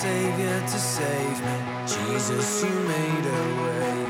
Savior to save me. Jesus, you made a way.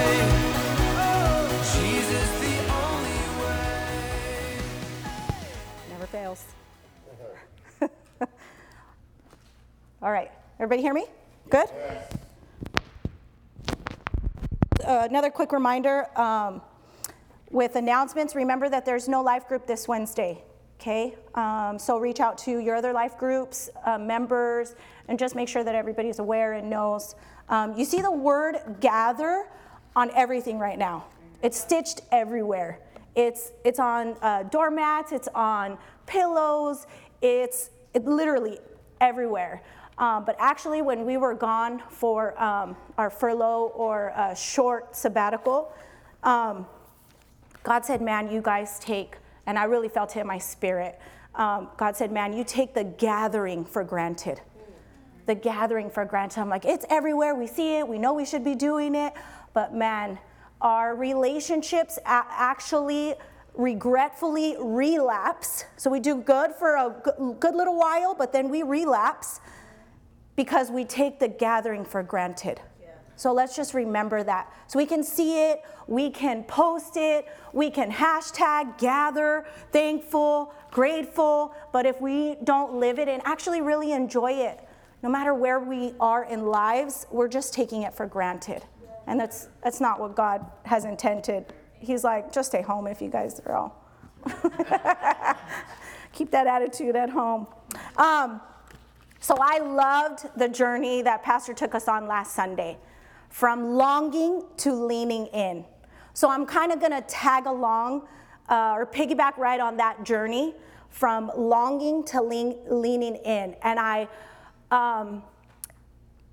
All right, everybody hear me? Good? Uh, another quick reminder um, with announcements, remember that there's no life group this Wednesday, okay? Um, so reach out to your other life groups, uh, members, and just make sure that everybody's aware and knows. Um, you see the word gather on everything right now, it's stitched everywhere. It's, it's on uh, doormats, it's on pillows, it's it literally everywhere. Um, but actually, when we were gone for um, our furlough or short sabbatical, um, God said, Man, you guys take, and I really felt it in my spirit. Um, God said, Man, you take the gathering for granted. The gathering for granted. I'm like, it's everywhere. We see it. We know we should be doing it. But man, our relationships actually regretfully relapse. So we do good for a good little while, but then we relapse because we take the gathering for granted. So let's just remember that. So we can see it, we can post it, we can hashtag gather, thankful, grateful, but if we don't live it and actually really enjoy it, no matter where we are in lives, we're just taking it for granted. And that's that's not what God has intended. He's like, just stay home if you guys are all. Keep that attitude at home. Um, so I loved the journey that Pastor took us on last Sunday from longing to leaning in. So I'm kind of going to tag along uh, or piggyback right on that journey from longing to lean, leaning in. And I, um,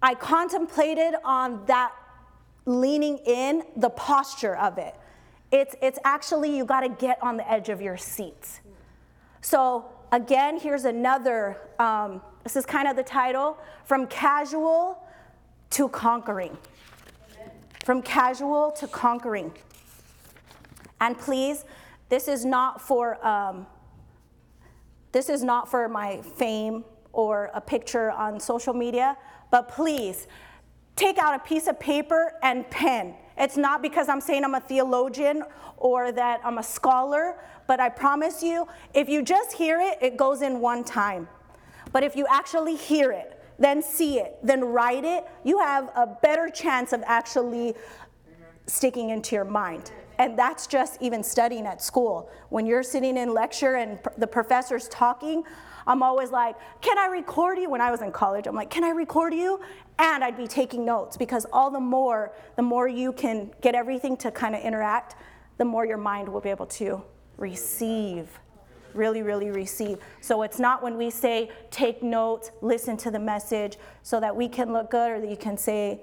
I contemplated on that leaning in, the posture of it. It's, it's actually, you got to get on the edge of your seats. So, again, here's another, um, this is kind of the title From Casual to Conquering. From casual to conquering. And please, this is not for, um, this is not for my fame or a picture on social media, but please take out a piece of paper and pen. It's not because I'm saying I'm a theologian or that I'm a scholar, but I promise you, if you just hear it, it goes in one time. But if you actually hear it, then see it, then write it, you have a better chance of actually sticking into your mind. And that's just even studying at school. When you're sitting in lecture and pr- the professor's talking, I'm always like, Can I record you? When I was in college, I'm like, Can I record you? And I'd be taking notes because all the more, the more you can get everything to kind of interact, the more your mind will be able to receive. Really, really receive. So it's not when we say take notes, listen to the message so that we can look good or that you can say,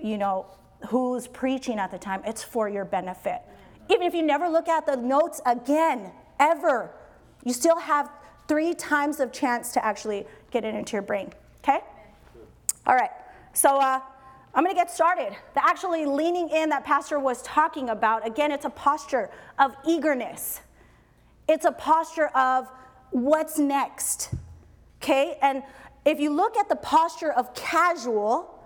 you know, who's preaching at the time. It's for your benefit. Even if you never look at the notes again, ever, you still have three times of chance to actually get it into your brain. Okay? All right. So uh, I'm going to get started. The actually leaning in that Pastor was talking about, again, it's a posture of eagerness. It's a posture of what's next. Okay? And if you look at the posture of casual,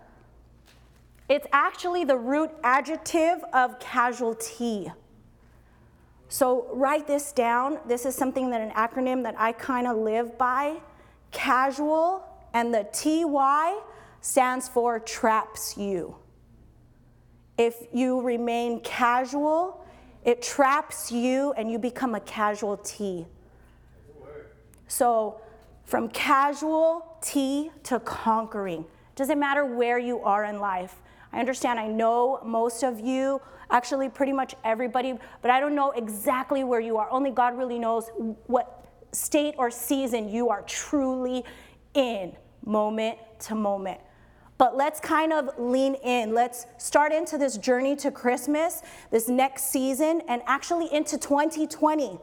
it's actually the root adjective of casualty. So write this down. This is something that an acronym that I kind of live by. Casual, and the TY stands for traps you. If you remain casual, it traps you and you become a casualty. So from casualty to conquering. Doesn't matter where you are in life. I understand, I know most of you, actually, pretty much everybody, but I don't know exactly where you are. Only God really knows what state or season you are truly in, moment to moment. But let's kind of lean in. Let's start into this journey to Christmas, this next season, and actually into 2020,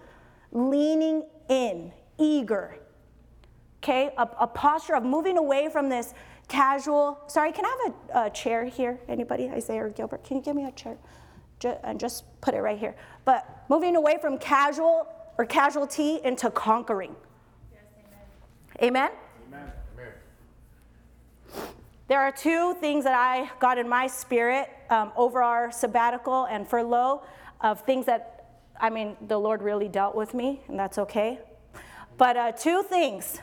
leaning in, eager. Okay, a, a posture of moving away from this casual. Sorry, can I have a, a chair here? Anybody? Isaiah or Gilbert, can you give me a chair? Just, and just put it right here. But moving away from casual or casualty into conquering. Yes, amen. Amen. There are two things that I got in my spirit um, over our sabbatical and furlough of things that, I mean, the Lord really dealt with me, and that's okay. But uh, two things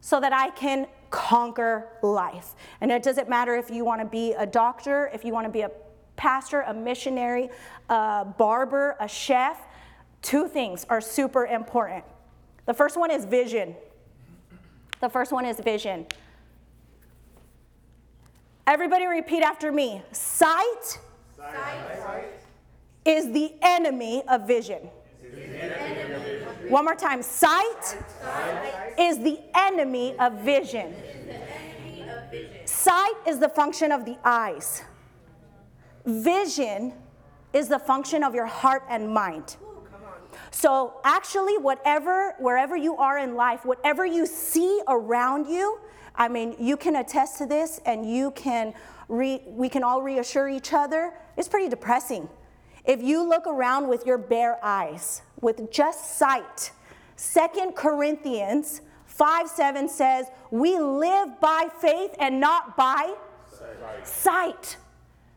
so that I can conquer life. And it doesn't matter if you want to be a doctor, if you want to be a pastor, a missionary, a barber, a chef. Two things are super important. The first one is vision. The first one is vision. Everybody repeat after me. Sight, Sight. is the enemy of vision. One more time. Sight, Sight. is the enemy of vision. Sight is the function of the eyes. Vision is the function of your heart and mind. So actually, whatever, wherever you are in life, whatever you see around you, I mean, you can attest to this, and you can, re, we can all reassure each other. It's pretty depressing. If you look around with your bare eyes, with just sight, Second Corinthians 5 7 says, We live by faith and not by sight. sight.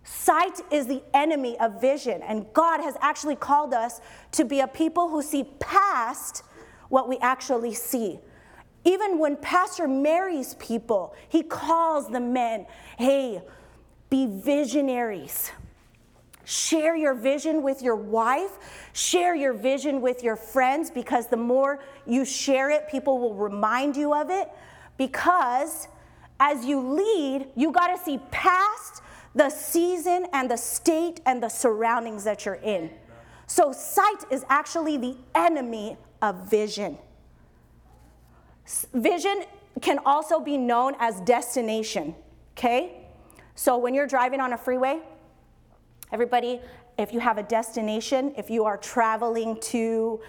Sight is the enemy of vision, and God has actually called us to be a people who see past what we actually see. Even when Pastor marries people, he calls the men, hey, be visionaries. Share your vision with your wife. Share your vision with your friends because the more you share it, people will remind you of it. Because as you lead, you got to see past the season and the state and the surroundings that you're in. So, sight is actually the enemy of vision. Vision can also be known as destination, okay? So, when you're driving on a freeway, Everybody, if you have a destination, if you are traveling to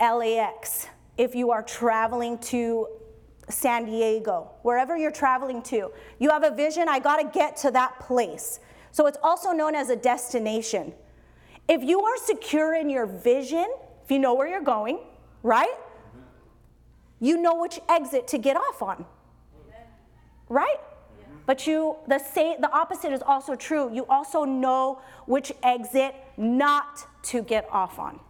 LAX, if you are traveling to San Diego, wherever you're traveling to, you have a vision, I gotta get to that place. So it's also known as a destination. If you are secure in your vision, if you know where you're going, right? You know which exit to get off on, right? But you, the same, the opposite is also true. You also know which exit not to get off on.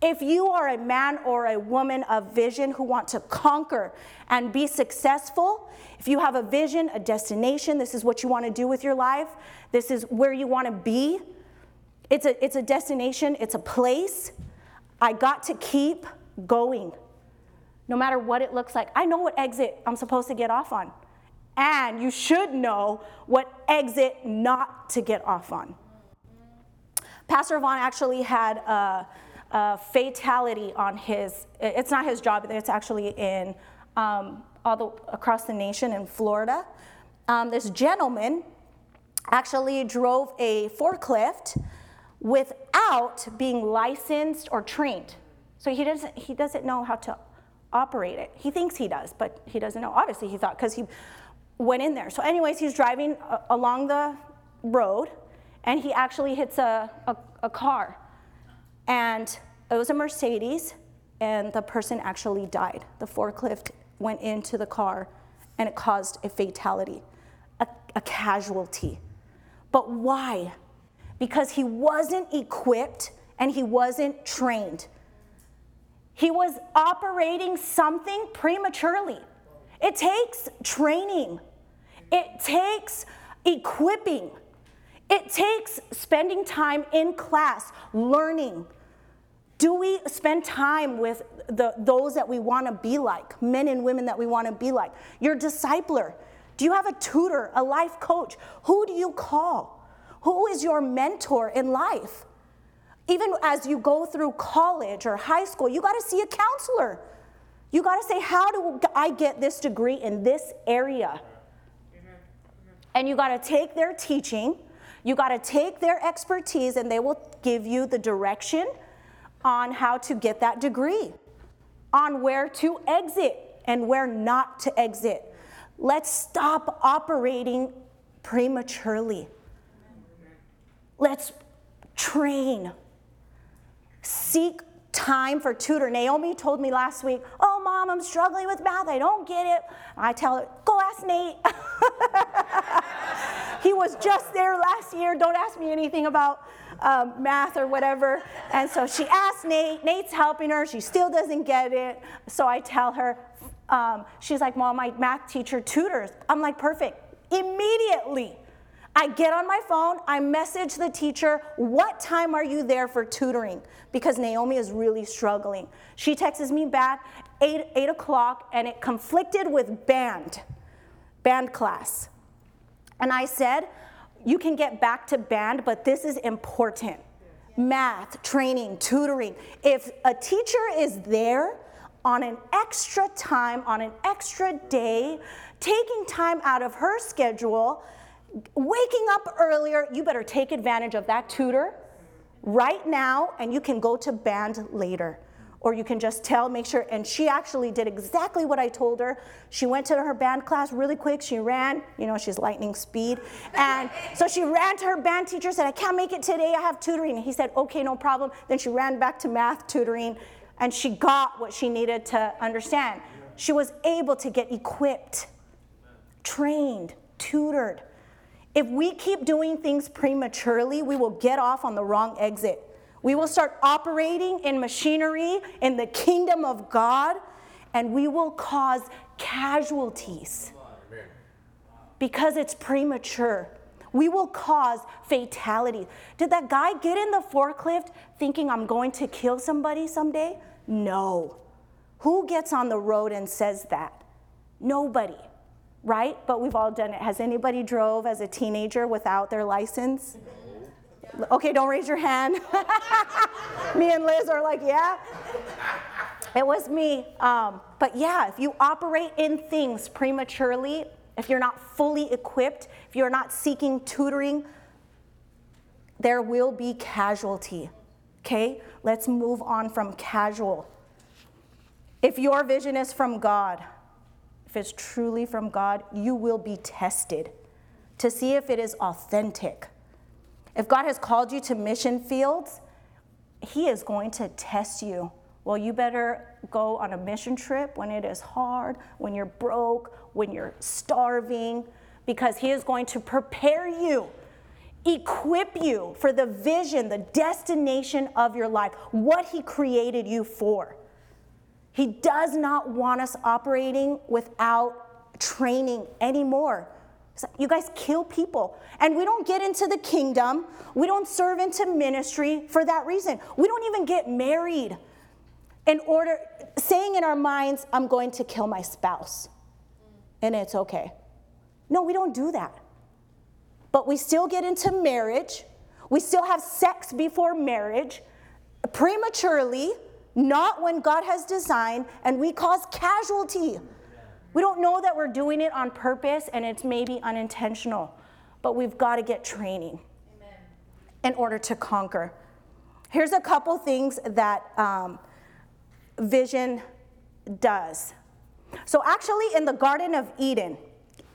If you are a man or a woman of vision who want to conquer and be successful, if you have a vision, a destination, this is what you want to do with your life, this is where you want to be, it's a, it's a destination, it's a place. I got to keep going, no matter what it looks like. I know what exit I'm supposed to get off on and you should know what exit not to get off on. Pastor Vaughn actually had a, a fatality on his, it's not his job, it's actually in um, all the, across the nation in Florida. Um, this gentleman actually drove a forklift without being licensed or trained. So he doesn't, he doesn't know how to operate it. He thinks he does, but he doesn't know. Obviously, he thought because he went in there. So, anyways, he's driving uh, along the road and he actually hits a, a, a, car. And it was a Mercedes, and the person actually died. The forklift went into the car and it caused a fatality, a, a casualty. But why? Because he wasn't equipped and he wasn't trained. He was operating something prematurely. It takes training. It takes equipping. It takes spending time in class, learning, Do we spend time with the, those that we want to be like, men and women that we want to be like? Your discipler. Do you have a tutor, a life coach? Who do you call? Who is your mentor in life? Even as you go through college or high school, you got to see a counselor. You got to say, How do I get this degree in this area? And you got to take their teaching, you got to take their expertise, and they will give you the direction on how to get that degree, on where to exit and where not to exit. Let's stop operating prematurely. Let's train. Seek time for tutor. Naomi told me last week, Oh, mom, I'm struggling with math. I don't get it. I tell her, Go ask Nate. he was just there last year. Don't ask me anything about um, math or whatever. And so she asked Nate. Nate's helping her. She still doesn't get it. So I tell her, um, she's like, Mom, my math teacher tutors. I'm like, perfect. Immediately. I get on my phone, I message the teacher, what time are you there for tutoring? Because Naomi is really struggling. She texts me back, 8, 8 o'clock, and it conflicted with band, band class. And I said, you can get back to band, but this is important. Math, training, tutoring. If a teacher is there on an extra time, on an extra day, taking time out of her schedule, waking up earlier, you better take advantage of that tutor right now and you can go to band later. Or you can just tell, make sure. And she actually did exactly what I told her. She went to her band class really quick. She ran, you know, she's lightning speed. And so she ran to her band teacher, said, I can't make it today, I have tutoring. And he said, okay, no problem. Then she ran back to math tutoring and she got what she needed to understand. She was able to get equipped, trained, tutored. If we keep doing things prematurely, we will get off on the wrong exit. We will start operating in machinery in the kingdom of God, and we will cause casualties because it's premature. We will cause fatality. Did that guy get in the forklift thinking I'm going to kill somebody someday? No. Who gets on the road and says that? Nobody right? But we've all done it. Has anybody drove as a teenager without their license? Okay, don't raise your hand. me and Liz are like, yeah. It was me. Um, but yeah, if you operate in things prematurely, if you're not fully equipped, if you're not seeking tutoring, there will be casualty. Okay, let's move on from casual. If your vision is from God, if it's truly from God, you will be tested to see if it is authentic. If God has called you to mission fields, He is going to test you. Well, you better go on a mission trip when it is hard, when you're broke, when you're starving, because He is going to prepare you, equip you for the vision, the destination of your life, what He created you for. He does not want us operating without training anymore. You guys kill people. And we don't get into the kingdom, we don't serve into ministry for that reason. We don't even get married in order, saying in our minds, I'm going to kill my spouse. And it's okay. No, we don't do that. But we still get into marriage, we still have sex before marriage prematurely not when God has designed, and we cause casualty. We don't know that we're doing it on purpose and it's maybe unintentional, but we've got to get training Amen. in order to conquer. Here's a couple things that um, vision does. So, actually, in the Garden of Eden,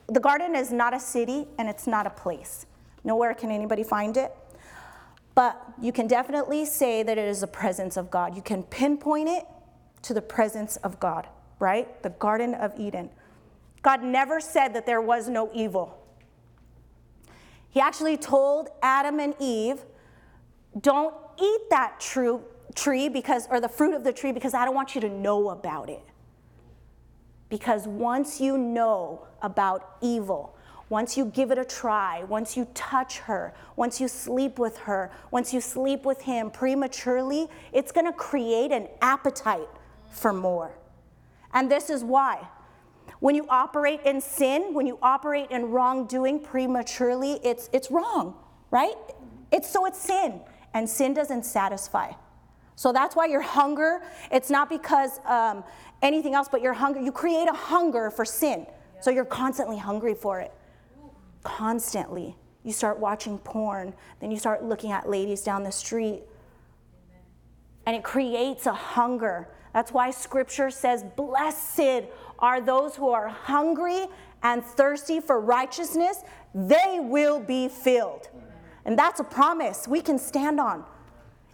the garden is not a city and it's not a place. Nowhere can anybody find it. But you can definitely say that it is the presence of God. You can pinpoint it to the presence of God, right? The Garden of Eden. God never said that there was no evil. He actually told Adam and Eve, don't eat that true tree because or the fruit of the tree because I don't want you to know about it. Because once you know about evil, once you give it a try, once you touch her, once you sleep with her, once you sleep with him prematurely, it's going to create an appetite for more. And this is why. When you operate in sin, when you operate in wrongdoing prematurely, it's, it's wrong, right? It's so it's sin, and sin doesn't satisfy. So that's why your hunger, it's not because um, anything else, but your hunger, you create a hunger for sin. So you're constantly hungry for it. Constantly. You start watching porn, then you start looking at ladies down the street. And it creates a hunger. That's why scripture says, Blessed are those who are hungry and thirsty for righteousness, they will be filled. And that's a promise we can stand on.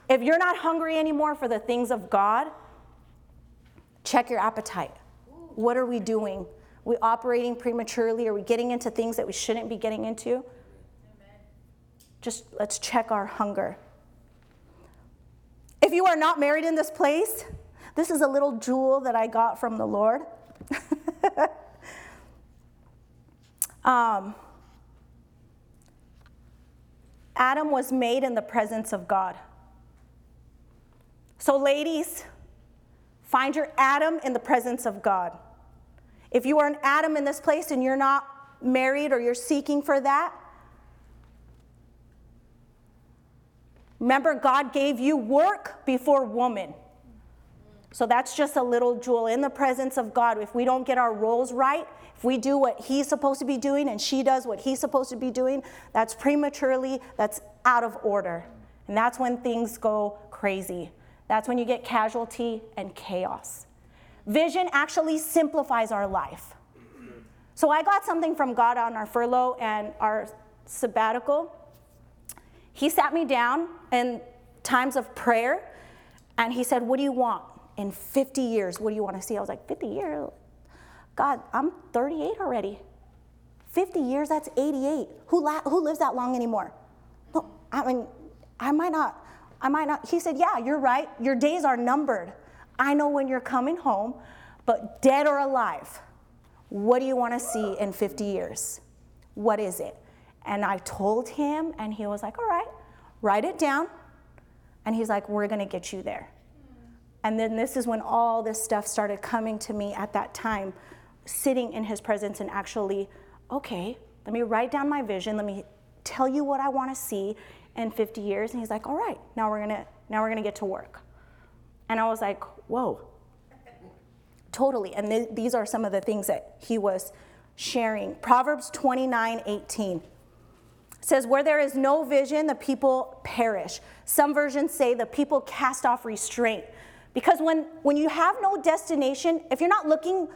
If you're not hungry anymore for the things of God, check your appetite. What are we doing? We operating prematurely? Are we getting into things that we shouldn't be getting into? Just let's check our hunger. If you are not married in this place, this is a little jewel that I got from the Lord. um, Adam was made in the presence of God. So, ladies, find your Adam in the presence of God. If you are an Adam in this place and you're not married or you're seeking for that, remember God gave you work before woman. So that's just a little jewel in the presence of God. If we don't get our roles right, if we do what he's supposed to be doing and she does what he's supposed to be doing, that's prematurely, that's out of order. And that's when things go crazy. That's when you get casualty and chaos. Vision actually simplifies our life. So I got something from God on our furlough and our sabbatical. He sat me down in times of prayer and he said, What do you want in 50 years? What do you want to see? I was like, 50 years? God, I'm 38 already. 50 years, that's 88. Who, la- who lives that long anymore? I mean, I might not, I might not. He said, Yeah, you're right. Your days are numbered. I know when you're coming home, but dead or alive, what do you want to see in 50 years? What is it? And I told him, and he was like, All right, write it down. And he's like, We're going to get you there. And then this is when all this stuff started coming to me at that time sitting in his presence and actually, okay, let me write down my vision. Let me tell you what I want to see in 50 years. And he's like, all right, now we're gonna now we're gonna get to work. And I was like, whoa, totally. And th- these are some of the things that he was sharing. Proverbs 29, 18 says, Where there is no vision, the people perish. Some versions say the people cast off restraint. Because when, when you have no destination, if you're not looking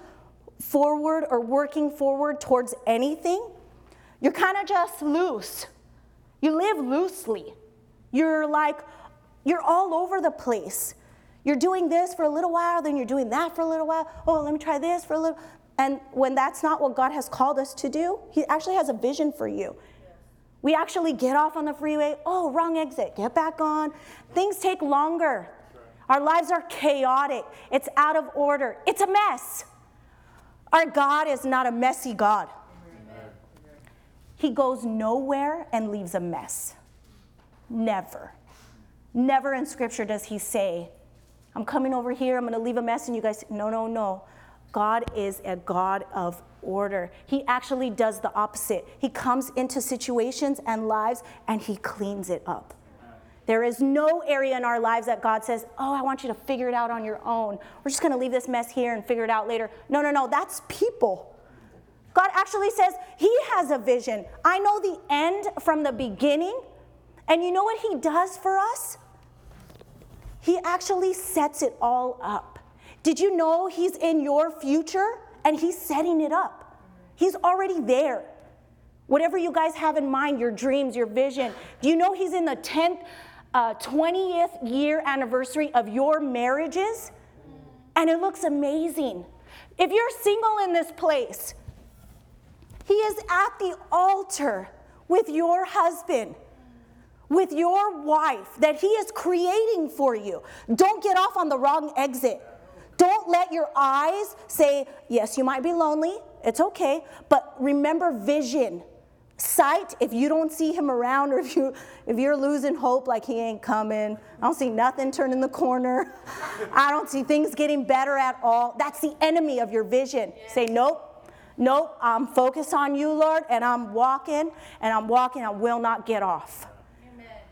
forward or working forward towards anything, you're kind of just loose. You live loosely. You're like, you're all over the place. You're doing this for a little while, then you're doing that for a little while. Oh, let me try this for a little. And when that's not what God has called us to do, He actually has a vision for you. We actually get off on the freeway. Oh, wrong exit. Get back on. Things take longer. Our lives are chaotic. It's out of order. It's a mess. Our God is not a messy God. He goes nowhere and leaves a mess. Never. Never in Scripture does He say, I'm coming over here, I'm going to leave a mess, and you guys, no, no, no. God is a God of order. He actually does the opposite. He comes into situations and lives and He cleans it up. There is no area in our lives that God says, Oh, I want you to figure it out on your own. We're just going to leave this mess here and figure it out later. No, no, no, that's people. God actually says He has a vision. I know the end from the beginning. And you know what He does for us? He actually sets it all up. Did you know He's in your future and He's setting it up? He's already there. Whatever you guys have in mind, your dreams, your vision, do you know He's in the 10th uh, 20th year anniversary of your marriages, and it looks amazing. If you're single in this place, he is at the altar with your husband, with your wife that he is creating for you. Don't get off on the wrong exit. Don't let your eyes say, yes, you might be lonely, it's okay, but remember vision. sight if you don't see him around or if you if you're losing hope like he ain't coming. I don't see nothing turning the corner. I don't see things getting better at all. That's the enemy of your vision. Say nope. Nope. I'm focused on you lord and i'm walking and i'm walking. I will not get off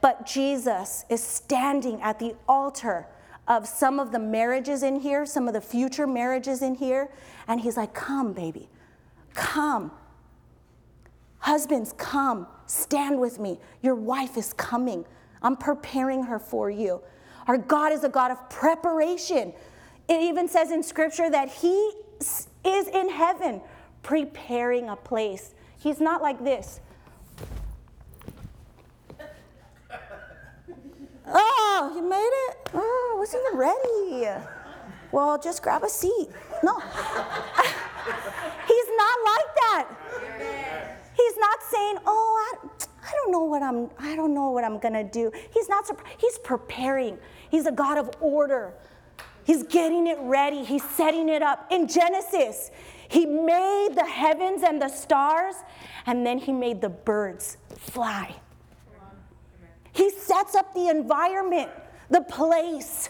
but jesus is standing at the altar of some of the marriages in here some of the future marriages in here and he's like come baby come Husbands, come, stand with me. Your wife is coming. I'm preparing her for you. Our God is a God of preparation. It even says in scripture that He is in heaven preparing a place. He's not like this. Oh, you made it? Oh, I wasn't even ready. Well, just grab a seat. No. He's not like that. He's not saying, "Oh, I, I don't know what I'm I don't know what I'm going to do." He's not he's preparing. He's a God of order. He's getting it ready. He's setting it up. In Genesis, he made the heavens and the stars and then he made the birds fly. He sets up the environment, the place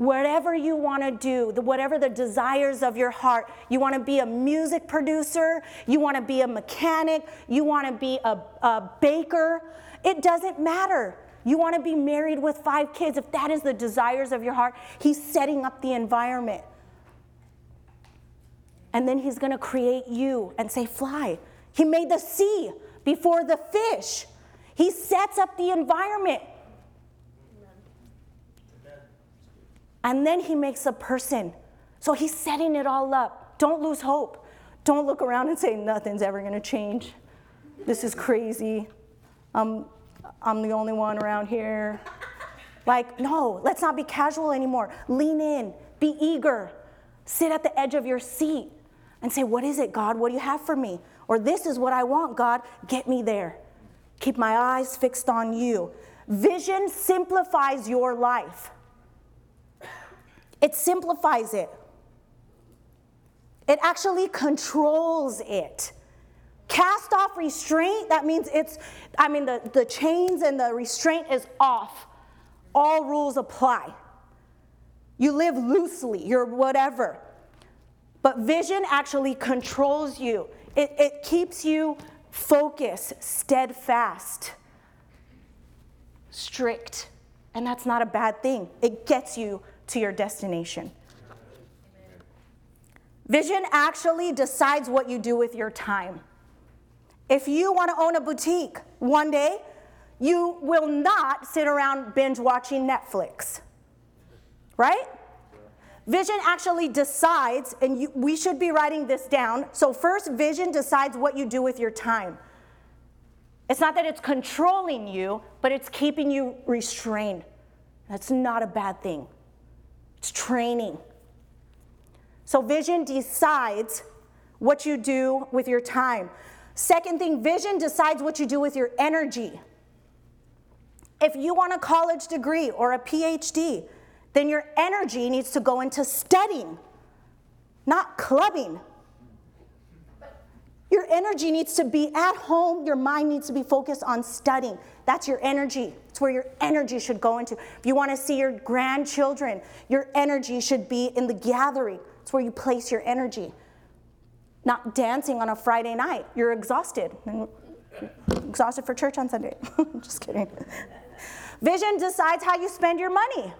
whatever you want to do, the, whatever the desires of your heart. You want to be a music producer, you want to be a mechanic, you want to be a, a baker. It doesn't matter. You want to be married with five kids. If that is the desires of your heart, He's setting up the environment. And then He's going to create you and say, Fly. He made the sea before the fish. He sets up the environment. And then he makes a person. So he's setting it all up. Don't lose hope. Don't look around and say, nothing's ever going to change. This is crazy. I'm, I'm the only one around here. Like, no, let's not be casual anymore. Lean in, be eager, sit at the edge of your seat and say, What is it, God? What do you have for me? Or this is what I want, God. Get me there. Keep my eyes fixed on you. Vision simplifies your life. It simplifies it. It actually controls it. Cast off restraint, that means it's, I mean, the, the chains and the restraint is off. All rules apply. You live loosely, you're whatever. But vision actually controls you, it, it keeps you focused, steadfast, strict. And that's not a bad thing. It gets you to your destination. Vision actually decides what you do with your time. If you want to own a boutique one day, you will not sit around binge watching Netflix. Right? Vision actually decides, and you, we should be writing this down. So, first, vision decides what you do with your time. It's not that it's controlling you, but it's keeping you restrained. That's not a bad thing. It's training. So, vision decides what you do with your time. Second thing, vision decides what you do with your energy. If you want a college degree or a PhD, then your energy needs to go into studying, not clubbing. Your energy needs to be at home, your mind needs to be focused on studying. That's your energy. It's where your energy should go into. If you want to see your grandchildren, your energy should be in the gathering. It's where you place your energy. Not dancing on a Friday night. You're exhausted. Exhausted for church on Sunday. Just kidding. Vision decides how you spend your money.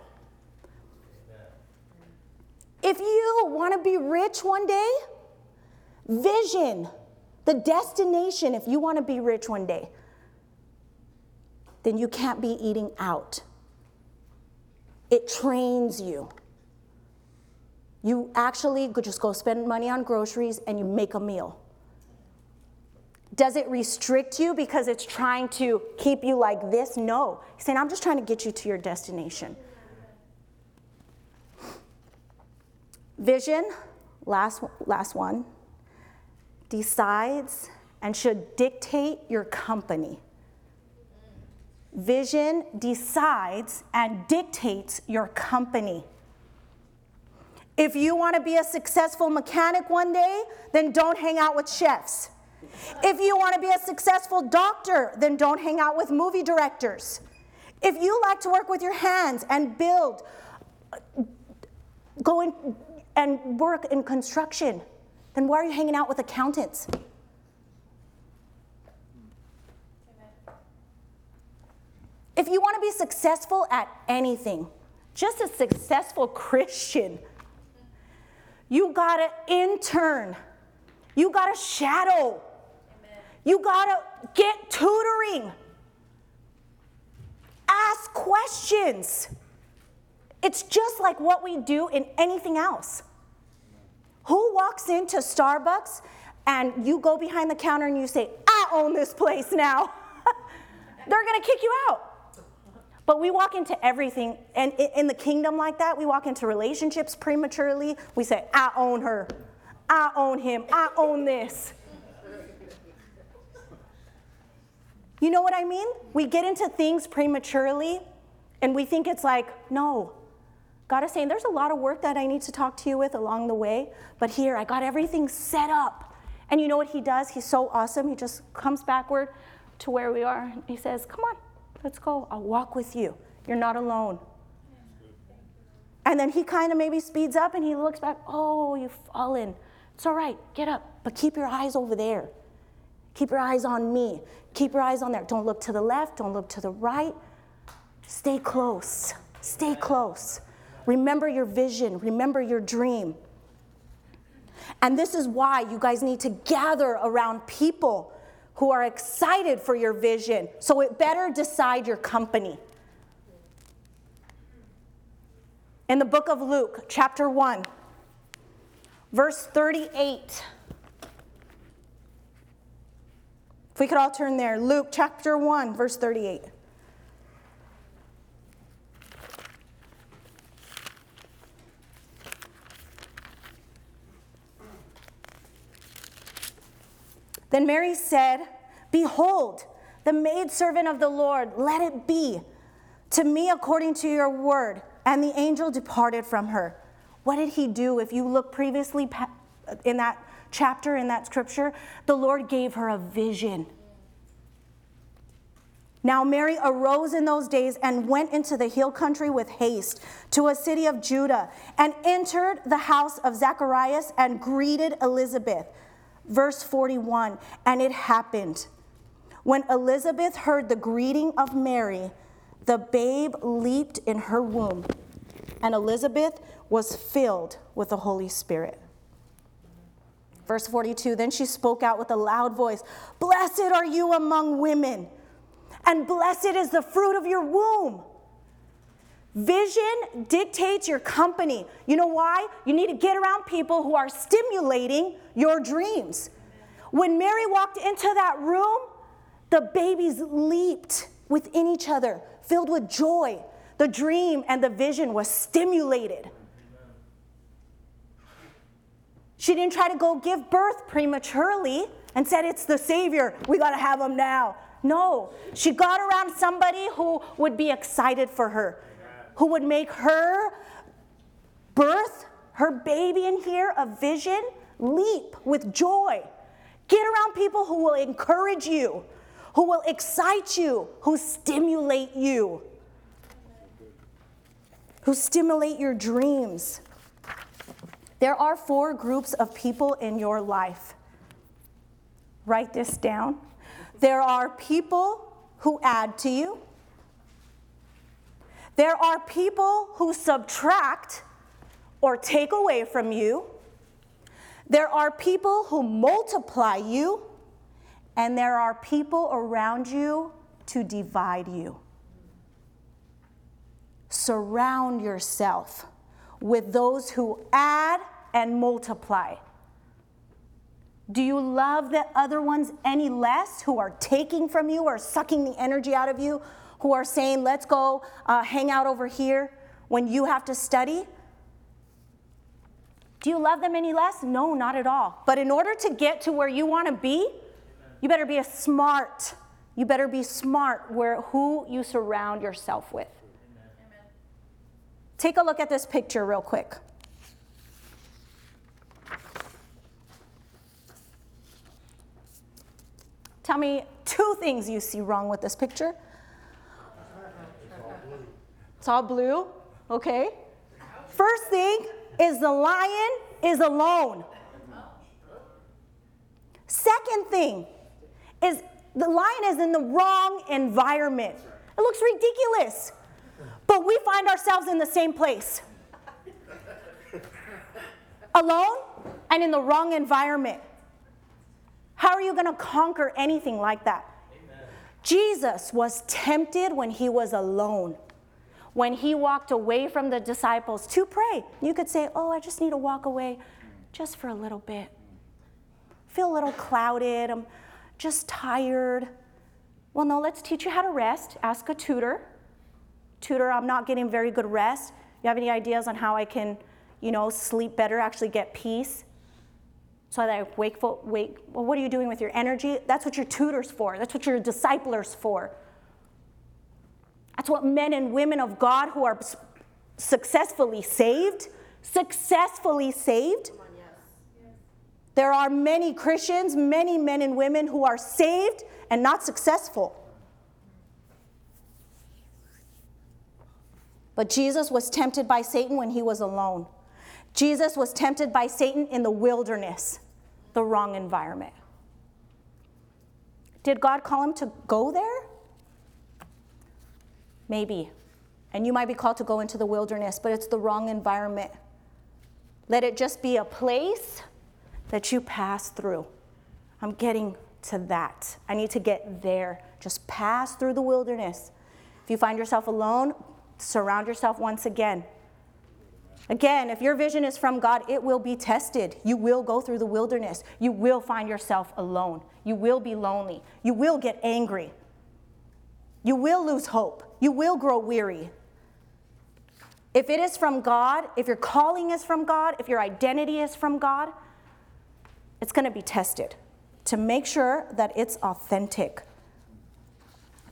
If you want to be rich one day, vision the destination, if you want to be rich one day, then you can't be eating out. It trains you. You actually could just go spend money on groceries and you make a meal. Does it restrict you because it's trying to keep you like this? No. He's saying, I'm just trying to get you to your destination. Vision, last, last one decides and should dictate your company. Vision decides and dictates your company. If you want to be a successful mechanic one day, then don't hang out with chefs. If you want to be a successful doctor, then don't hang out with movie directors. If you like to work with your hands and build, go in and work in construction, then why are you hanging out with accountants? If you want to be successful at anything, just a successful Christian, you got to intern. You got to shadow. You got to get tutoring. Ask questions. It's just like what we do in anything else. Who walks into Starbucks and you go behind the counter and you say, I own this place now? They're to kick you out. But we walk into everything, and in the kingdom like that, we walk into relationships prematurely. We say, I own her, I own him, I own this. You know what I mean? We get into things prematurely, and we think it's like, no. God is saying, there's a lot of work that I need to talk to you with along the way, but here, I got everything set up. And you know what he does? He's so awesome. He just comes backward to where we are. He says, Come on, Let's go. I'll walk with you. You're not alone. And then he kind of maybe speeds up and he looks back. Oh, you've fallen. It's all right. Get up. But keep your eyes over there. Keep your eyes on me. Keep your eyes on there. Don't look to the left. Don't look to the right. Stay close. Stay close. Remember your vision. Remember your dream. And this is why you guys need to gather around people who are excited for your vision. So it better decide your company. In the book of Luke, chapter 1, verse 38. If we could all turn there, Luke chapter 1, verse 38. Then Mary said, Behold, the maidservant of the Lord, let it be to me according to your word. And the angel departed from her. What did he do? If you look previously in that chapter, in that scripture, the Lord gave her a vision. Now Mary arose in those days and went into the hill country with haste to a city of Judah and entered the house of Zacharias and greeted Elizabeth. Verse 41 And it happened when Elizabeth heard the greeting of Mary, the babe leaped in her womb, and Elizabeth was filled with the Holy Spirit. Verse 42 Then she spoke out with a loud voice Blessed are you among women, and blessed is the fruit of your womb. Vision dictates your company. You know why? You need to get around people who are stimulating your dreams. When Mary walked into that room, the babies leaped within each other, filled with joy. The dream and the vision was stimulated. She didn't try to go give birth prematurely and said, It's the Savior. We got to have him now. No, she got around somebody who would be excited for her who would make her birth, her baby in here, a vision, leap with joy. Get around people who will encourage you, who will excite you, who stimulate you, who stimulate your dreams. There are four groups of people in your life. Write this down. There are people who add to you. There are people who subtract or take away from you. There are people who multiply you. And there are people around you to divide you. Surround yourself with those who add and multiply. Do you love the other ones any less who are taking from you or sucking the energy out of you? Who are saying, let's go uh, hang out over here when you have to study? Do you love them any less? No, not at all. But in order to get to where you want to be, you better be a smart. You better be smart where who you surround yourself with. Amen. Take a look at this picture real quick. Tell me two things you see wrong with this picture. It's all blue, okay? First thing is the lion is alone. Second thing is the lion is in the wrong environment. It looks ridiculous, but we find ourselves in the same place. Alone and in the wrong environment. How are you going to conquer anything like that? Amen. Jesus was tempted when he was alone. When he walked away from the disciples to pray, you could say, Oh, I just need to walk away just for a little bit. Feel a little clouded. I'm just tired. Well, no, let's teach you how to rest. Ask a tutor. Tutor, I'm not getting very good rest. You have any ideas on how I can, you know, sleep better, actually get peace? so that I wakeful, wake, well, what are you doing with your energy? That's what your tutor's for. That's what your discipler's for. That's what men and women of God who are successfully saved, successfully saved. There are many Christians, many men and women who are saved and not successful. But Jesus was tempted by Satan when he was alone. Jesus was tempted by Satan in the wilderness, the wrong environment. Did God call him to go there? Maybe. And you might be called to go into the wilderness, but it's the wrong environment. Let it just be a place that you pass through. I'm getting to that. I need to get there. Just pass through the wilderness. If you find yourself alone, surround yourself once again Again, if your vision is from God, it will be tested. You will go through the wilderness. You will find yourself alone. You will be lonely. You will get angry. You will lose hope. You will grow weary. If it is from God, if your calling is from God, if your identity is from God, it's going to be tested to make sure that it's authentic.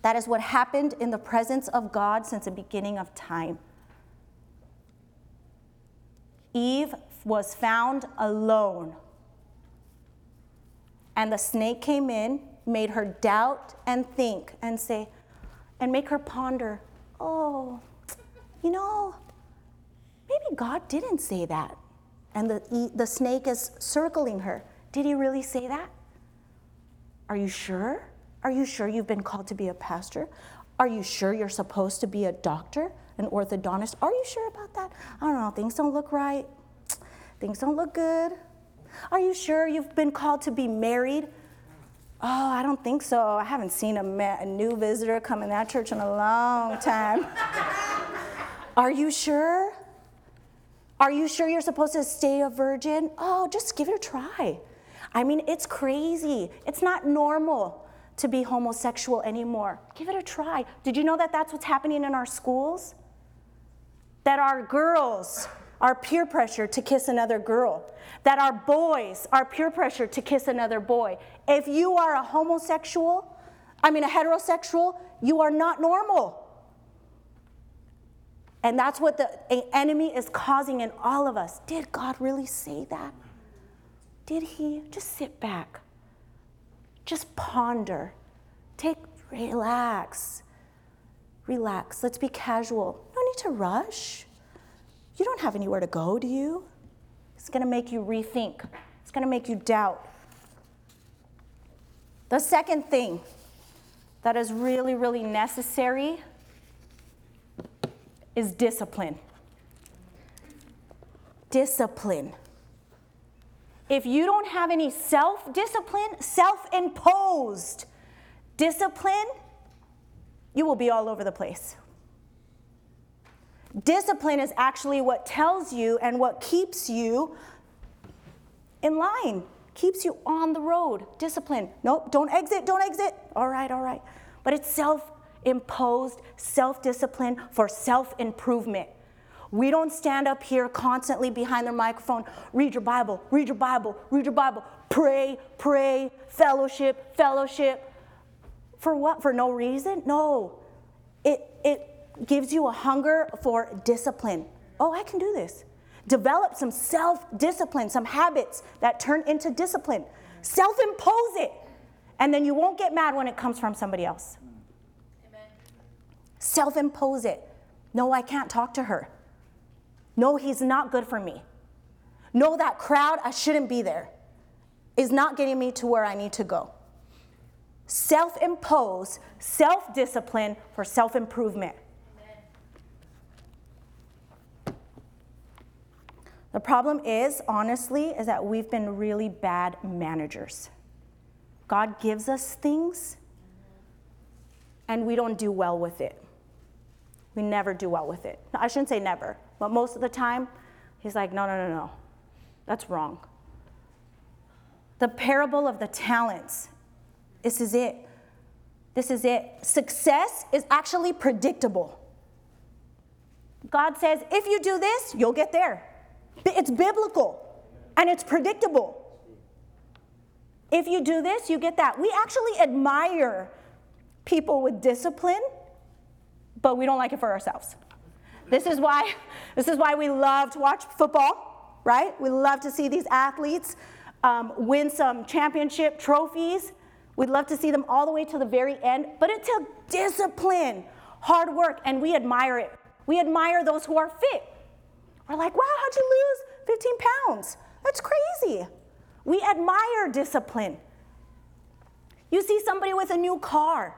That is what happened in the presence of God since the beginning of time. Eve was found alone. And the snake came in, made her doubt and think and say, and make her ponder, oh, you know, maybe God didn't say that. And the, the snake is circling her. Did he really say that? Are you sure? Are you sure you've been called to be a pastor? Are you sure you're supposed to be a doctor? an orthodontist. Are you sure about that? I don't know, things don't look right. Things don't look good. Are you sure you've been called to be married? Oh, I don't think so. I haven't seen a, ma- a new visitor come in that church in a long time. Are you sure? Are you sure you're supposed to stay a virgin? Oh, just give it a try. I mean, it's crazy. It's not normal to be homosexual anymore. Give it a try. Did you know that that's what's happening in our schools? that our girls are peer pressure to kiss another girl, that our boys are peer pressure to kiss another boy. If you are a homosexual, I mean a heterosexual, you are not normal. And that's what the enemy is causing in all of us. Did God really say that? Did he? Just sit back. Just ponder. Take relax. Relax. Let's be casual. No need to rush. You don't have anywhere to go, do you? It's going to make you rethink, it's going to make you doubt. The second thing that is really, really necessary is discipline. Discipline. If you don't have any self discipline, self imposed discipline, you will be all over the place. Discipline is actually what tells you and what keeps you in line, keeps you on the road. Discipline. Nope, don't exit, don't exit. All right, all right. But it's self imposed self discipline for self improvement. We don't stand up here constantly behind the microphone, read your Bible, read your Bible, read your Bible, pray, pray, fellowship, fellowship. For what? For no reason? No. It, it gives you a hunger for discipline. Oh, I can do this. Develop some self discipline, some habits that turn into discipline. Self impose it. And then you won't get mad when it comes from somebody else. Self impose it. No, I can't talk to her. No, he's not good for me. No, that crowd, I shouldn't be there, is not getting me to where I need to go. Self impose, self discipline for self improvement. The problem is, honestly, is that we've been really bad managers. God gives us things and we don't do well with it. We never do well with it. I shouldn't say never, but most of the time, He's like, no, no, no, no. That's wrong. The parable of the talents. This is it. This is it. Success is actually predictable. God says, if you do this, you'll get there. It's biblical and it's predictable. If you do this, you get that. We actually admire people with discipline, but we don't like it for ourselves. This is why this is why we love to watch football, right? We love to see these athletes um, win some championship trophies. We'd love to see them all the way to the very end, but it took discipline, hard work, and we admire it. We admire those who are fit. We're like, wow, how'd you lose 15 pounds? That's crazy. We admire discipline. You see somebody with a new car,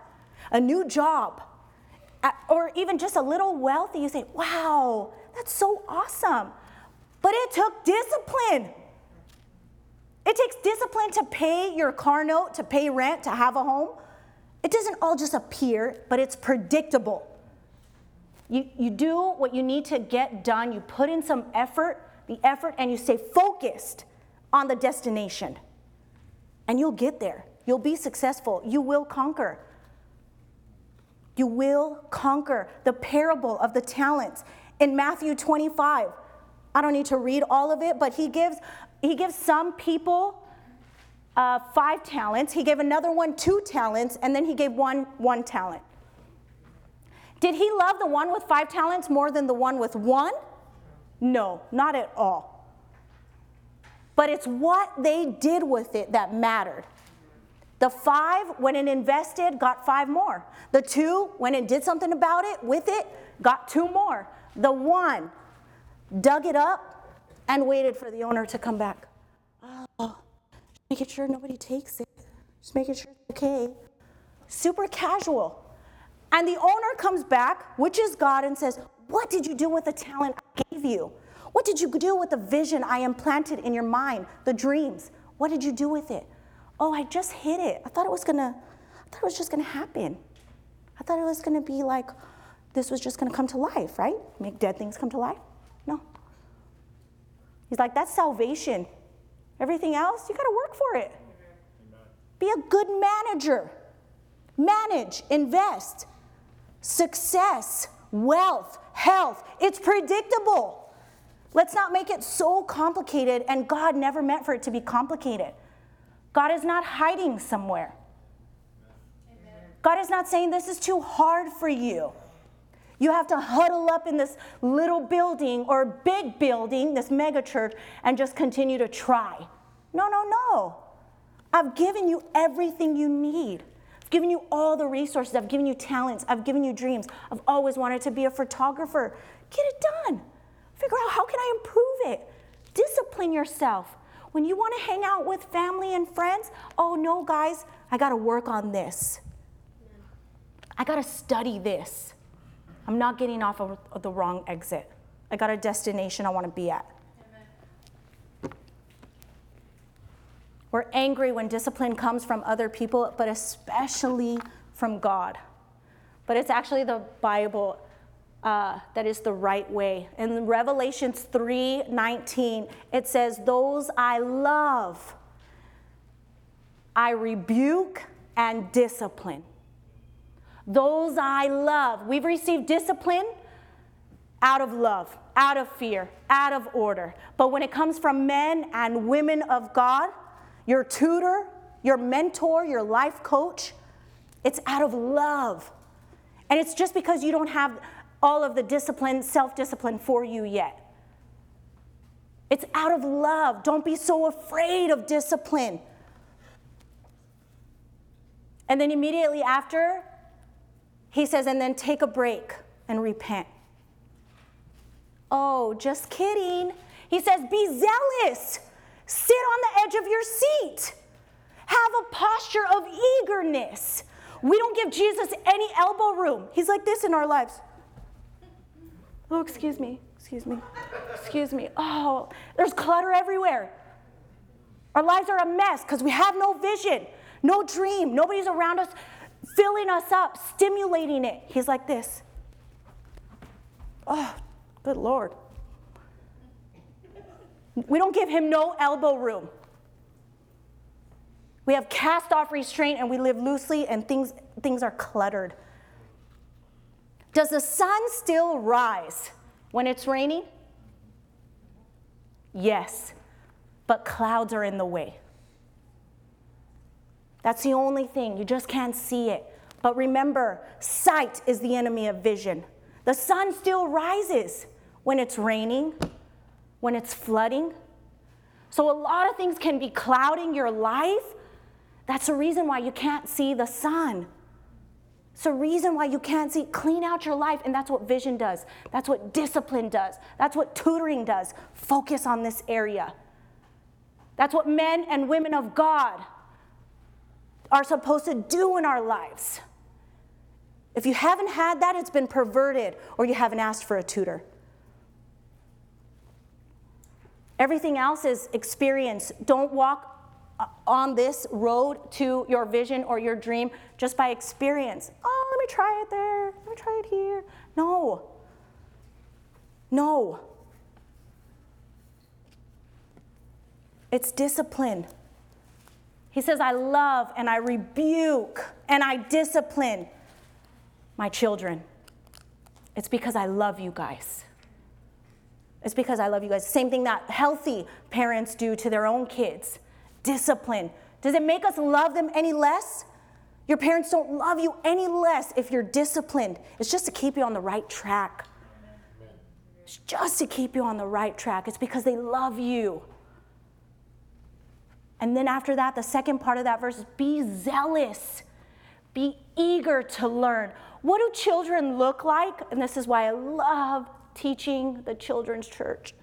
a new job, or even just a little wealthy, you say, wow, that's so awesome. But it took discipline. It takes discipline to pay your car note, to pay rent, to have a home. It doesn't all just appear, but it's predictable. You, you do what you need to get done, you put in some effort, the effort, and you stay focused on the destination. And you'll get there. You'll be successful. You will conquer. You will conquer. The parable of the talents in Matthew 25. I don't need to read all of it, but he gives, he gives some people uh, five talents. He gave another one two talents, and then he gave one one talent. Did he love the one with five talents more than the one with one? No, not at all but it's what they did with it that mattered. The five, when it invested, got five more. The two, when it did something about it, with it, got two more. The one dug it up and waited for the owner to come back. Oh, making sure nobody takes it, just making sure it's okay. Super casual. And the owner comes back, which is God, and says, What did you do with the talent I gave you? What did you do with the vision I implanted in your mind, the dreams? What did you do with it? Oh, I just hid it. I thought it was gonna, I thought it was just gonna happen. I thought it was gonna be like, this was just gonna come to life, right? Make dead things come to life? No. He's like, that's salvation. Everything else, you gotta work for it. Be a good manager. Manage, invest. Success, wealth, health, it's predictable. Let's not make it so complicated, and God never meant for it to be complicated. God is not hiding somewhere. God is not saying this is too hard for you. You have to huddle up in this little building or big building, this mega church, and just continue to try. No, no, no. I've given you everything you need. I've given you all the resources. I've given you talents. I've given you dreams. I've always wanted to be a photographer. Get it done. Figure out how can I improve it? Discipline yourself. When you want to hang out with family and friends, oh no, guys, I got to work on this. I got to study this. I'm not getting off of the wrong exit. I got a destination I want to be at. We're angry when discipline comes from other people, but especially from God. But it's actually the Bible uh, that is the right way. In Revelations 3 19, it says, Those I love, I rebuke and discipline. Those I love. We've received discipline out of love, out of fear, out of order. But when it comes from men and women of God, your tutor, your mentor, your life coach, it's out of love. And it's just because you don't have all of the discipline, self discipline for you yet. It's out of love. Don't be so afraid of discipline. And then immediately after, he says, and then take a break and repent. Oh, just kidding. He says, be zealous. Sit on the edge of your seat. Have a posture of eagerness. We don't give Jesus any elbow room. He's like this in our lives. Oh, excuse me, excuse me, excuse me. Oh, there's clutter everywhere. Our lives are a mess because we have no vision, no dream. Nobody's around us filling us up, stimulating it. He's like this. Oh, good Lord. We don't give him no elbow room. We have cast off restraint and we live loosely and things, things are cluttered. Does the sun still rise when it's raining? Yes, but clouds are in the way. That's the only thing. You just can't see it. But remember, sight is the enemy of vision. The sun still rises when it's raining, when it's flooding. So, a lot of things can be clouding your life. That's the reason why you can't see the sun. It's the reason why you can't see. Clean out your life, and that's what vision does. That's what discipline does. That's what tutoring does. Focus on this area. That's what men and women of God are supposed to do in our lives. If you haven't had that, it's been perverted, or you haven't asked for a tutor. Everything else is experience. Don't walk uh, on this road to your vision or your dream just by experience. Oh, let me try it there. Let me try it here. No. No. It's discipline. He says, I love and I rebuke and I discipline my children. It's because I love you guys. It's because I love you guys. Same thing that healthy parents do to their own kids discipline. Does it make us love them any less? Your parents don't love you any less if you're disciplined. It's just to keep you on the right track. It's just to keep you on the right track. It's because they love you. And then after that, the second part of that verse is be zealous, be eager to learn. What do children look like? And this is why I love teaching the children's church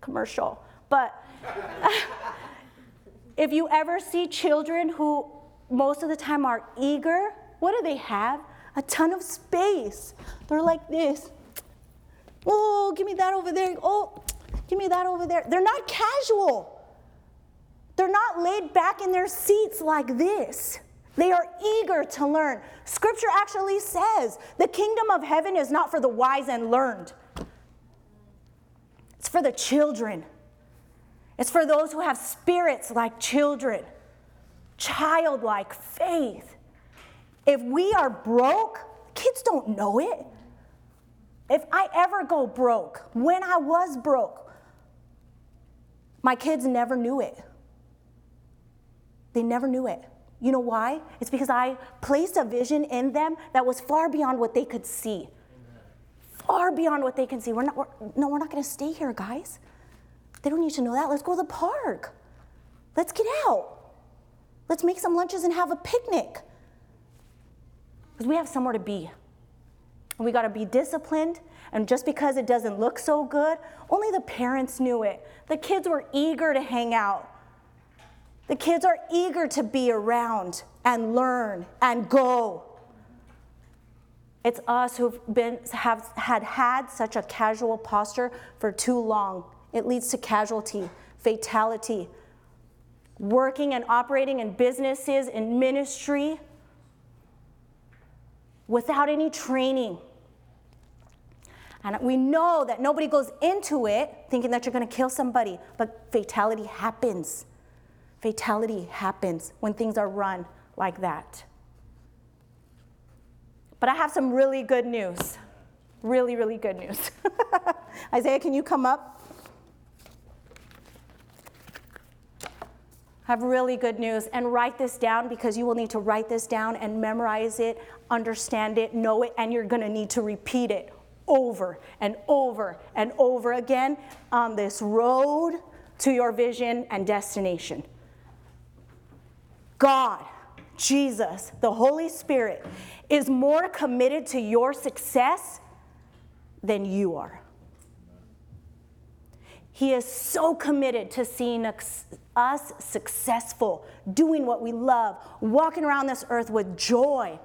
commercial. But if you ever see children who most of the time are eager, what do they have? A ton of space. They're like this. Oh, give me that over there. Oh, give me that over there. They're not casual. They're not laid back in their seats like this. They are eager to learn. Scripture actually says the kingdom of heaven is not for the wise and learned, it's for the children. It's for those who have spirits like children, childlike faith. If we are broke, kids don't know it. If I ever go broke, when I was broke, my kids never knew it. They never knew it. You know why? It's because I placed a vision in them that was far beyond what they could see. Far beyond what they can see. We're not, we're, no, we're not going to stay here, guys. They don't need to know that. Let's go to the park. Let's get out. Let's make some lunches and have a picnic. Because we have somewhere to be. And we got to be disciplined. And just because it doesn't look so good, only the parents knew it. The kids were eager to hang out. The kids are eager to be around and learn and go. It's us who've been have had had such a casual posture for too long. It leads to casualty, fatality. Working and operating in businesses, in ministry, without any training. And we know that nobody goes into it thinking that you're going to kill somebody, but fatality happens fatality happens when things are run like that. But I have some really good news. Really, really good news. Isaiah, can you come up? I have really good news and write this down because you will need to write this down and memorize it, understand it, know it, and you're going to need to repeat it over and over and over again on this road to your vision and destination. God Jesus, the Holy Spirit, is more committed to your success than you are. He is so committed to seeing us successful, doing what we love, walking around this earth with joy,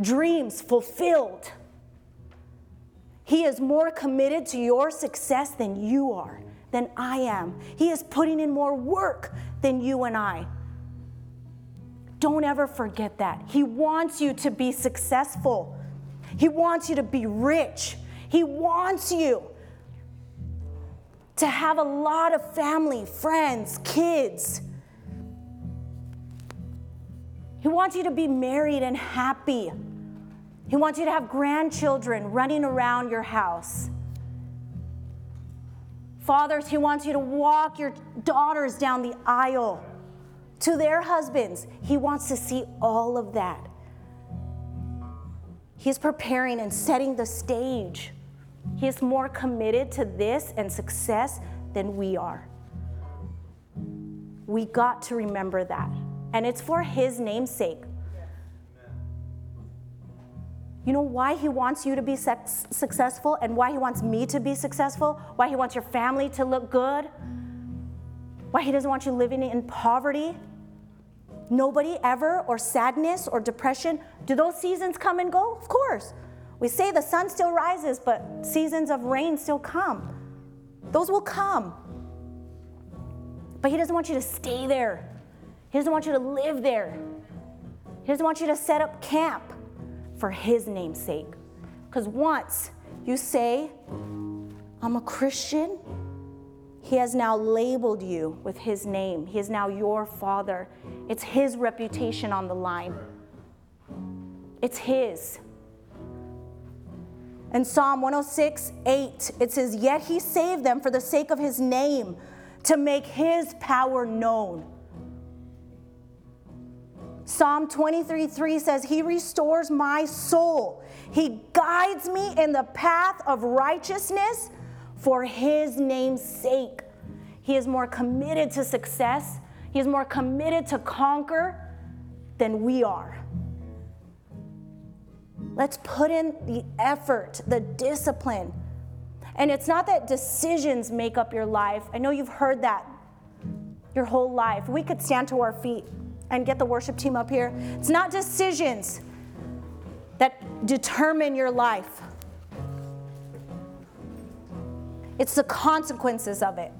dreams fulfilled. He is more committed to your success than you are, than I am. He is putting in more work than you and I. Don't ever forget that. He wants you to be successful. He wants you to be rich. He wants you to have a lot of family, friends, kids. He wants you to be married and happy. He wants you to have grandchildren running around your house. Fathers, He wants you to walk your daughters down the aisle to their husbands. He wants to see all of that. He's preparing and setting the stage. He is more committed to this and success than we are. We got to remember that. And it's for His name's sake. You know why he wants you to be successful and why he wants me to be successful? Why he wants your family to look good? Why he doesn't want you living in poverty? Nobody ever, or sadness or depression. Do those seasons come and go? Of course. We say the sun still rises, but seasons of rain still come. Those will come. But he doesn't want you to stay there. He doesn't want you to live there. He doesn't want you to set up camp for His name's sake. Because once you say, I'm a Christian, He has now labeled you with His name. He is now your Father. It's His reputation on the line, it's His. In Psalm 106, 8, it says, Yet He saved them for the sake of His name, to make His power known. Psalm 23 3 says, He restores my soul. He guides me in the path of righteousness for His name's sake. He is more committed to success, He is more committed to conquer than we are. Let's put in the effort, the discipline. And it's not that decisions make up your life. I know you've heard that your whole life. We could stand to our feet and get the worship team up here. It's not decisions that determine your life, it's the consequences of it.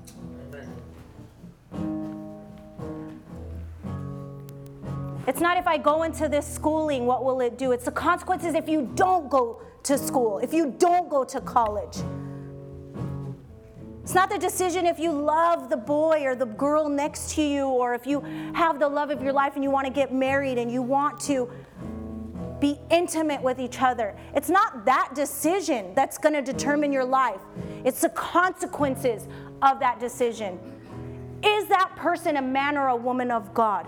It's not if I go into this schooling, what will it do? It's the consequences if you don't go to school, if you don't go to college. It's not the decision if you love the boy or the girl next to you, or if you have the love of your life and you want to get married and you want to be intimate with each other. It's not that decision that's going to determine your life, it's the consequences of that decision. Is that person a man or a woman of God?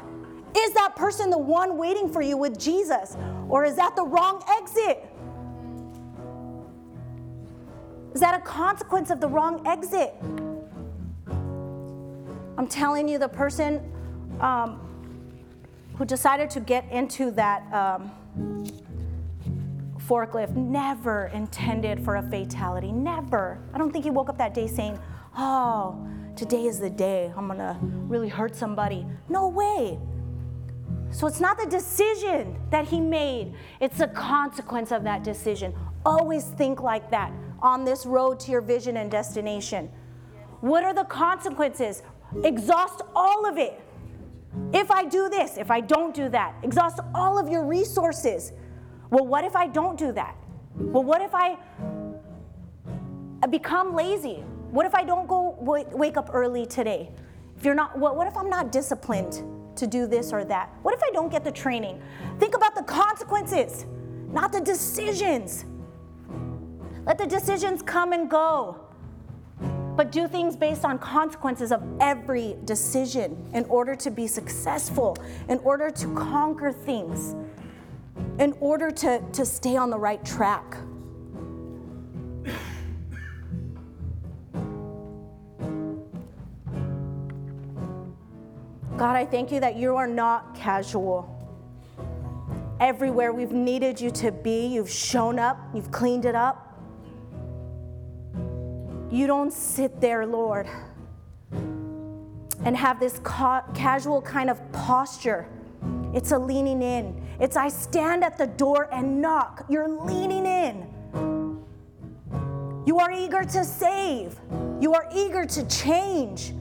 Is that person the one waiting for you with Jesus? Or is that the wrong exit? Is that a consequence of the wrong exit? I'm telling you, the person um, who decided to get into that um, forklift never intended for a fatality. Never. I don't think he woke up that day saying, Oh, today is the day I'm gonna really hurt somebody. No way. So it's not the decision that he made, it's the consequence of that decision. Always think like that on this road to your vision and destination. What are the consequences? Exhaust all of it. If I do this, if I don't do that, exhaust all of your resources. Well, what if I don't do that? Well, what if I uh, become lazy? What if I don't go wake up early today? If you're not, what if I'm not disciplined to do this or that? What if I don't get the training? Think about the consequences, not the decisions. Let the decisions come and go. But do things based on consequences of every decision in order to be successful, in order to conquer things, in order to, to stay on the right track. God, I thank you that you are not casual. Everywhere we've needed you to be, you've shown up, you've cleaned it up. You don't sit there, Lord, and have this ca- casual kind of posture. It's a leaning in. It's I stand at the door and knock. You're leaning in. You are eager to save. You are eager to change.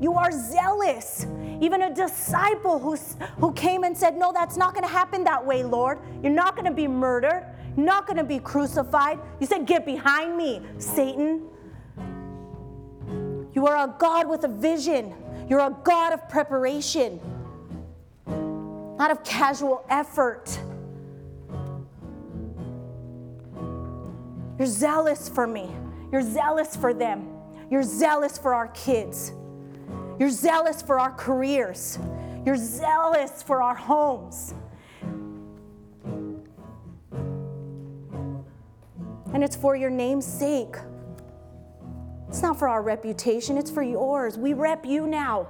You are zealous. Even a disciple who, who came and said, No, that's not going to happen that way, Lord. You're not going to be murdered. Not going to be crucified. You said, Get behind me, Satan. You are a God with a vision. You're a God of preparation, not of casual effort. You're zealous for me. You're zealous for them. You're zealous for our kids. You're zealous for our careers. You're zealous for our homes. And it's for your name's sake. It's not for our reputation, it's for yours. We rep you now.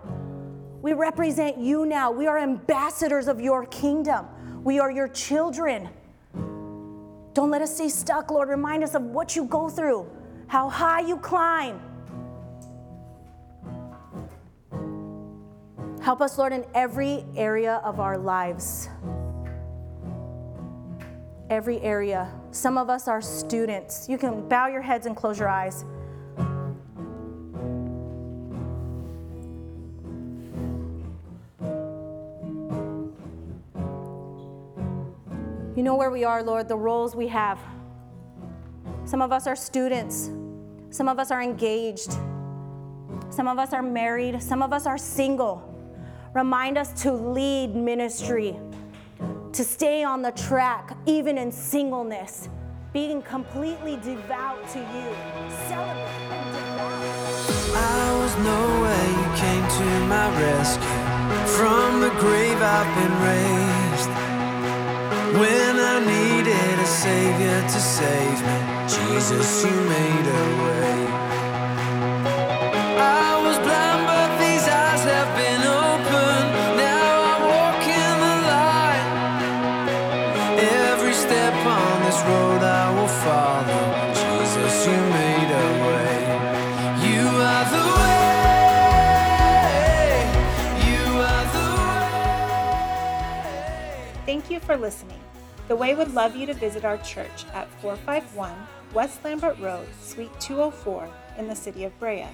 We represent you now. We are ambassadors of your kingdom. We are your children. Don't let us stay stuck, Lord. Remind us of what you go through, how high you climb. Help us, Lord, in every area of our lives. Every area. Some of us are students. You can bow your heads and close your eyes. You know where we are, Lord, the roles we have. Some of us are students, some of us are engaged, some of us are married, some of us are single. Remind us to lead ministry, to stay on the track, even in singleness, being completely devout to you. Celebrate and devout. I was nowhere, you came to my rescue. From the grave I've been raised. When I needed a savior to save me, Jesus, you made a way. I follow. Jesus, you made a way. You are the way. You are the way. Thank you for listening. The Way would love you to visit our church at 451 West Lambert Road, Suite 204 in the city of Brea.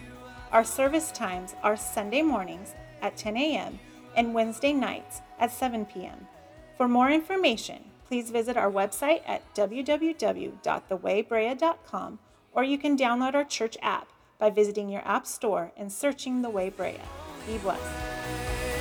Our service times are Sunday mornings at 10 a.m. and Wednesday nights at 7 p.m. For more information, please visit our website at www.thewaybrea.com or you can download our church app by visiting your app store and searching The Way Brea. Be blessed.